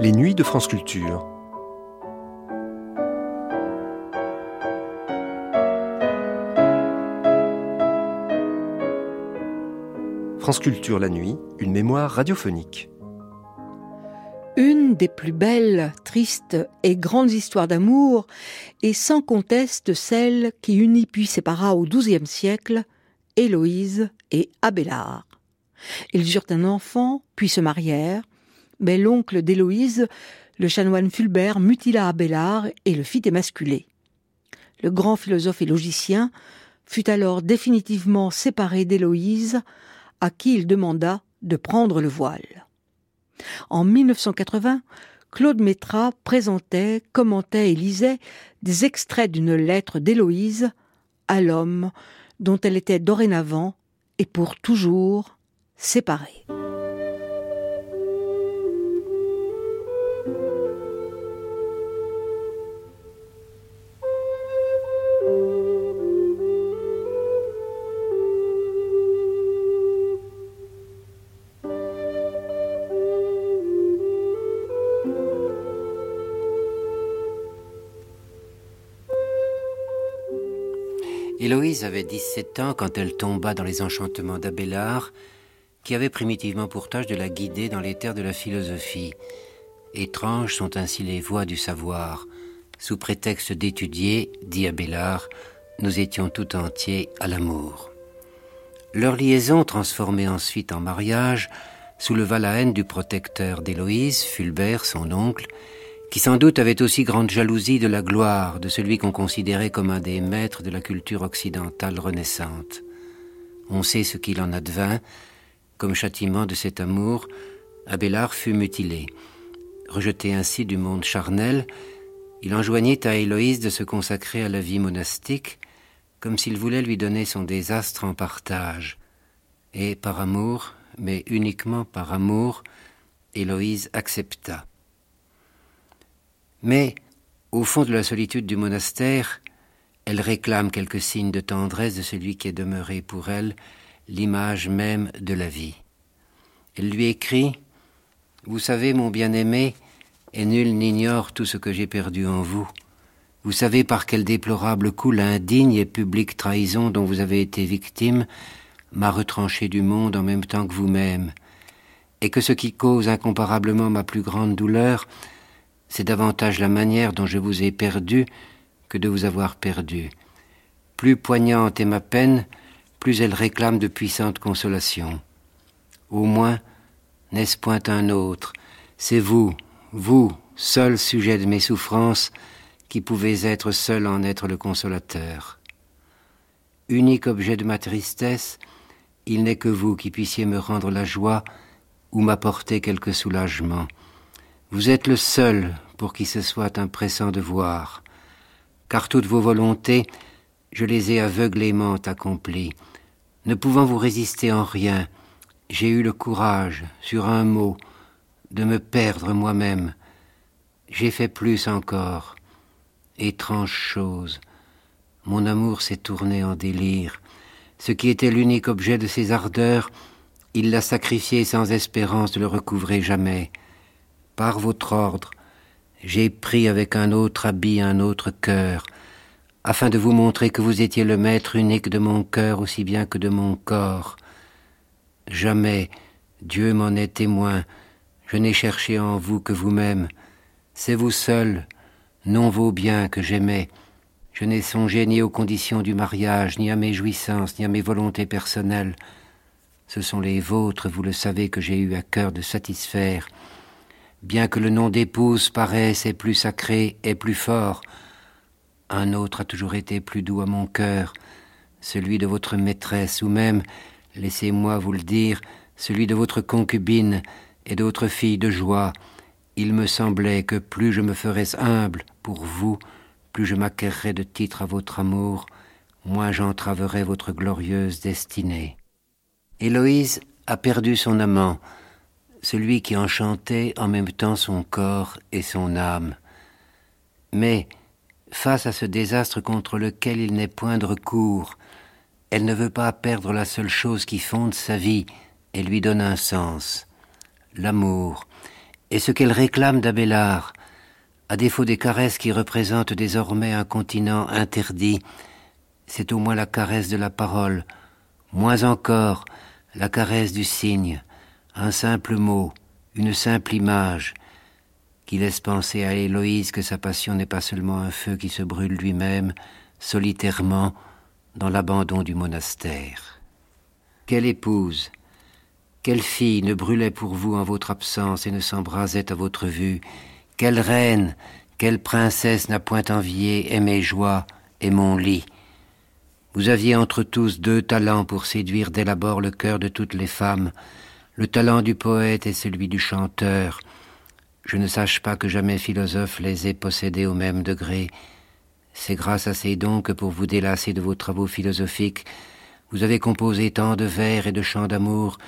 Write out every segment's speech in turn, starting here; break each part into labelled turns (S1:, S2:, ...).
S1: Les nuits de France Culture. France Culture la nuit, une mémoire radiophonique.
S2: Une des plus belles, tristes et grandes histoires d'amour est sans conteste celle qui unit puis sépara au XIIe siècle Héloïse et Abélard. Ils eurent un enfant, puis se marièrent, mais l'oncle d'Héloïse, le chanoine Fulbert, mutila Abélard et le fit émasculer. Le grand philosophe et logicien fut alors définitivement séparé d'Héloïse, à qui il demanda de prendre le voile. En 1980, Claude Métra présentait, commentait et lisait des extraits d'une lettre d'Héloïse à l'homme dont elle était dorénavant et pour toujours séparée.
S3: Avait 17 ans quand elle tomba dans les enchantements d'Abélard, qui avait primitivement pour tâche de la guider dans les terres de la philosophie. Étranges sont ainsi les voies du savoir. Sous prétexte d'étudier, dit Abélard, nous étions tout entiers à l'amour. Leur liaison, transformée ensuite en mariage, souleva la haine du protecteur d'Héloïse, Fulbert, son oncle, qui sans doute avait aussi grande jalousie de la gloire de celui qu'on considérait comme un des maîtres de la culture occidentale renaissante. On sait ce qu'il en advint. Comme châtiment de cet amour, Abélard fut mutilé. Rejeté ainsi du monde charnel, il enjoignit à Héloïse de se consacrer à la vie monastique, comme s'il voulait lui donner son désastre en partage. Et par amour, mais uniquement par amour, Héloïse accepta. Mais, au fond de la solitude du monastère, elle réclame quelques signes de tendresse de celui qui est demeuré pour elle l'image même de la vie. Elle lui écrit Vous savez, mon bien-aimé, et nul n'ignore tout ce que j'ai perdu en vous. Vous savez par quel déplorable coup l'indigne et publique trahison dont vous avez été victime m'a retranché du monde en même temps que vous-même, et que ce qui cause incomparablement ma plus grande douleur, c'est davantage la manière dont je vous ai perdu que de vous avoir perdu. Plus poignante est ma peine, plus elle réclame de puissantes consolations. Au moins, n'est-ce point un autre? C'est vous, vous, seul sujet de mes souffrances, qui pouvez être seul en être le consolateur. Unique objet de ma tristesse, il n'est que vous qui puissiez me rendre la joie ou m'apporter quelque soulagement. Vous êtes le seul pour qui ce soit impressant de voir, car toutes vos volontés, je les ai aveuglément accomplies. Ne pouvant vous résister en rien, j'ai eu le courage, sur un mot, de me perdre moi-même. J'ai fait plus encore. Étrange chose. Mon amour s'est tourné en délire. Ce qui était l'unique objet de ses ardeurs, il l'a sacrifié sans espérance de le recouvrer jamais par votre ordre, j'ai pris avec un autre habit un autre cœur, afin de vous montrer que vous étiez le maître unique de mon cœur aussi bien que de mon corps. Jamais, Dieu m'en est témoin, je n'ai cherché en vous que vous-même. C'est vous seul, non vos biens que j'aimais. Je n'ai songé ni aux conditions du mariage, ni à mes jouissances, ni à mes volontés personnelles. Ce sont les vôtres, vous le savez, que j'ai eu à cœur de satisfaire bien que le nom d'épouse paraisse plus sacré et plus fort, un autre a toujours été plus doux à mon cœur, celui de votre maîtresse, ou même, laissez-moi vous le dire, celui de votre concubine et d'autres filles de joie. Il me semblait que plus je me ferais humble pour vous, plus je m'acquerrais de titres à votre amour, moins j'entraverais votre glorieuse destinée. Héloïse a perdu son amant, celui qui enchantait en même temps son corps et son âme. Mais, face à ce désastre contre lequel il n'est point de recours, elle ne veut pas perdre la seule chose qui fonde sa vie et lui donne un sens, l'amour, Et ce qu'elle réclame d'Abélard, à défaut des caresses qui représentent désormais un continent interdit, c'est au moins la caresse de la parole, moins encore la caresse du signe, un simple mot, une simple image, qui laisse penser à Héloïse que sa passion n'est pas seulement un feu qui se brûle lui-même, solitairement, dans l'abandon du monastère. Quelle épouse, quelle fille ne brûlait pour vous en votre absence et ne s'embrasait à votre vue? Quelle reine, quelle princesse n'a point envié et mes joies et mon lit? Vous aviez entre tous deux talents pour séduire dès l'abord le cœur de toutes les femmes, le talent du poète et celui du chanteur. Je ne sache pas que jamais philosophe les ait possédés au même degré. C'est grâce à ces dons que pour vous délasser de vos travaux philosophiques, vous avez composé tant de vers et de chants d'amour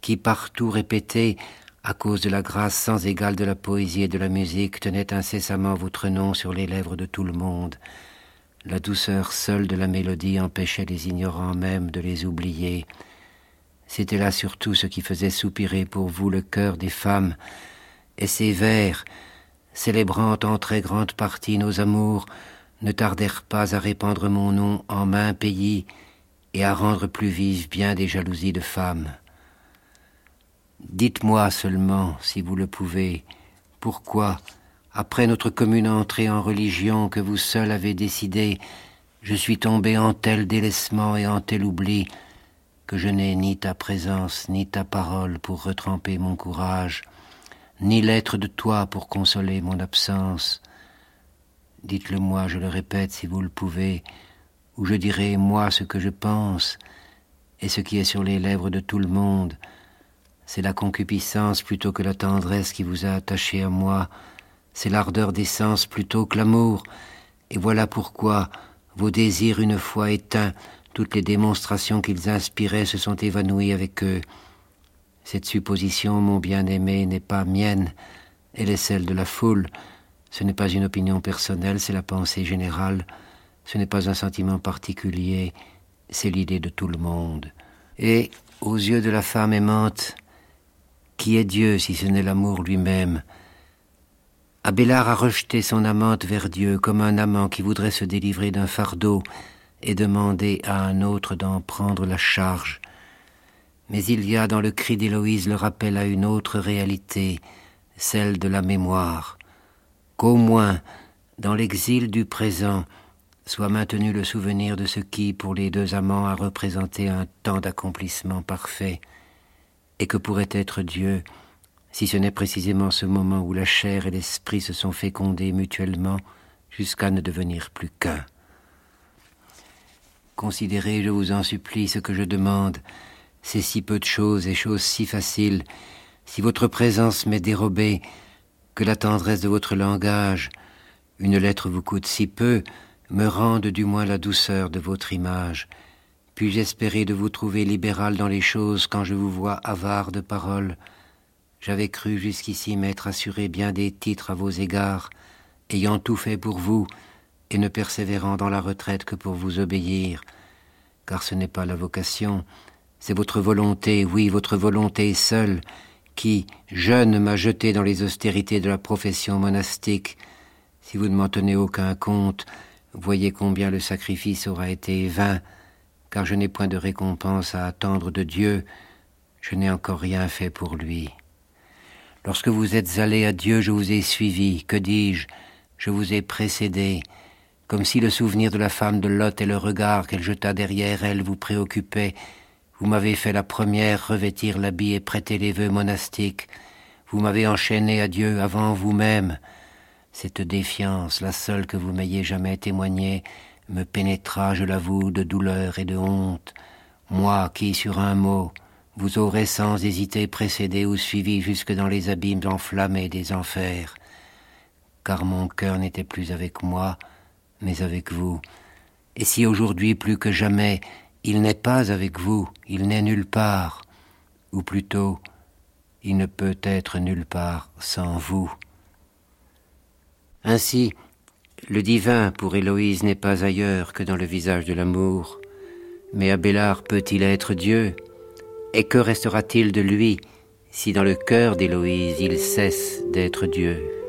S3: qui, partout répétés, à cause de la grâce sans égale de la poésie et de la musique, tenaient incessamment votre nom sur les lèvres de tout le monde. La douceur seule de la mélodie empêchait les ignorants même de les oublier. C'était là surtout ce qui faisait soupirer pour vous le cœur des femmes, et ces vers, célébrant en très grande partie nos amours, ne tardèrent pas à répandre mon nom en maint pays et à rendre plus vives bien des jalousies de femmes. Dites-moi seulement, si vous le pouvez, pourquoi, après notre commune entrée en religion que vous seul avez décidé, je suis tombé en tel délaissement et en tel oubli je n'ai ni ta présence ni ta parole pour retremper mon courage, ni l'être de toi pour consoler mon absence. Dites-le moi, je le répète si vous le pouvez, ou je dirai moi ce que je pense, et ce qui est sur les lèvres de tout le monde, c'est la concupiscence plutôt que la tendresse qui vous a attaché à moi, c'est l'ardeur des sens plutôt que l'amour, et voilà pourquoi, vos désirs une fois éteints, toutes les démonstrations qu'ils inspiraient se sont évanouies avec eux. Cette supposition, mon bien-aimé, n'est pas mienne, elle est celle de la foule. Ce n'est pas une opinion personnelle, c'est la pensée générale. Ce n'est pas un sentiment particulier, c'est l'idée de tout le monde. Et, aux yeux de la femme aimante, qui est Dieu si ce n'est l'amour lui-même? Abélard a rejeté son amante vers Dieu comme un amant qui voudrait se délivrer d'un fardeau et demander à un autre d'en prendre la charge. Mais il y a dans le cri d'Héloïse le rappel à une autre réalité, celle de la mémoire, qu'au moins, dans l'exil du présent, soit maintenu le souvenir de ce qui, pour les deux amants, a représenté un temps d'accomplissement parfait et que pourrait être Dieu, si ce n'est précisément ce moment où la chair et l'esprit se sont fécondés mutuellement jusqu'à ne devenir plus qu'un. Considérez, je vous en supplie, ce que je demande, c'est si peu de choses et choses si faciles, si votre présence m'est dérobée, que la tendresse de votre langage, une lettre vous coûte si peu, me rende du moins la douceur de votre image, puis-je espérer de vous trouver libéral dans les choses quand je vous vois avare de paroles? J'avais cru jusqu'ici m'être assuré bien des titres à vos égards, ayant tout fait pour vous, et ne persévérant dans la retraite que pour vous obéir, car ce n'est pas la vocation, c'est votre volonté, oui, votre volonté seule, qui, jeune, m'a jeté dans les austérités de la profession monastique. Si vous ne m'en tenez aucun compte, voyez combien le sacrifice aura été vain, car je n'ai point de récompense à attendre de Dieu, je n'ai encore rien fait pour lui. Lorsque vous êtes allé à Dieu, je vous ai suivi, que dis-je, je vous ai précédé, comme si le souvenir de la femme de Lot et le regard qu'elle jeta derrière elle vous préoccupaient. Vous m'avez fait la première revêtir l'habit et prêter les vœux monastiques. Vous m'avez enchaîné à Dieu avant vous-même. Cette défiance, la seule que vous m'ayez jamais témoignée, me pénétra, je l'avoue, de douleur et de honte, moi qui, sur un mot, vous aurais sans hésiter précédé ou suivi jusque dans les abîmes enflammés des enfers, car mon cœur n'était plus avec moi, mais avec vous. Et si aujourd'hui plus que jamais il n'est pas avec vous, il n'est nulle part, ou plutôt, il ne peut être nulle part sans vous. Ainsi, le divin pour Héloïse n'est pas ailleurs que dans le visage de l'amour. Mais Abélard peut-il être Dieu? Et que restera-t-il de lui si dans le cœur d'Héloïse il cesse d'être Dieu?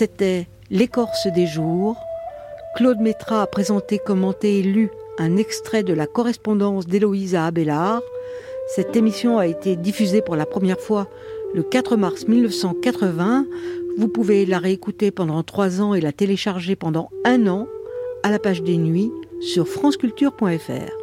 S2: C'était L'écorce des jours. Claude Métra a présenté, commenté et lu un extrait de la correspondance d'Héloïsa Abélard. Cette émission a été diffusée pour la première fois le 4 mars 1980. Vous pouvez la réécouter pendant trois ans et la télécharger pendant un an à la page des nuits sur franceculture.fr.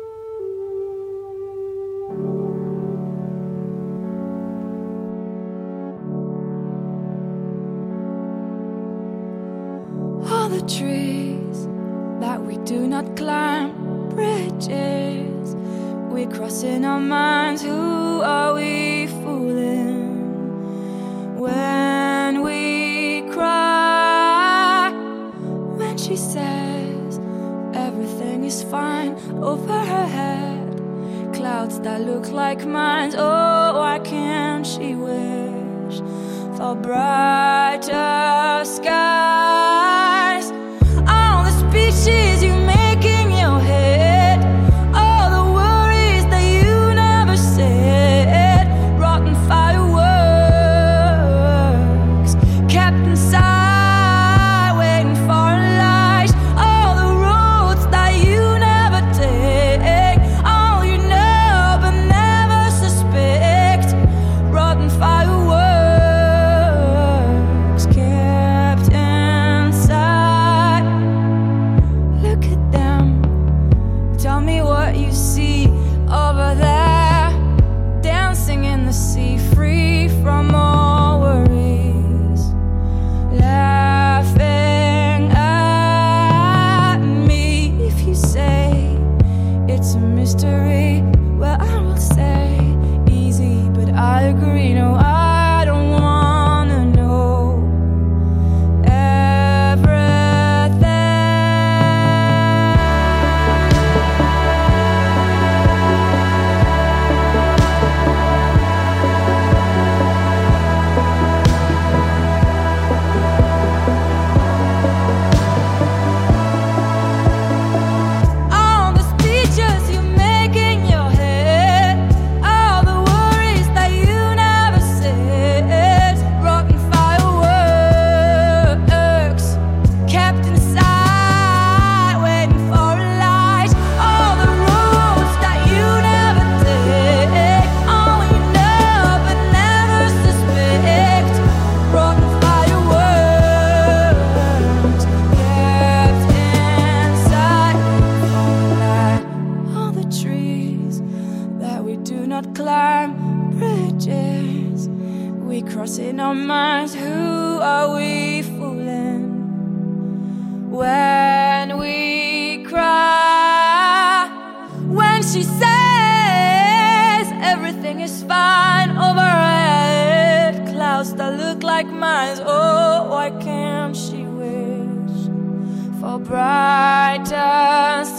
S4: brightest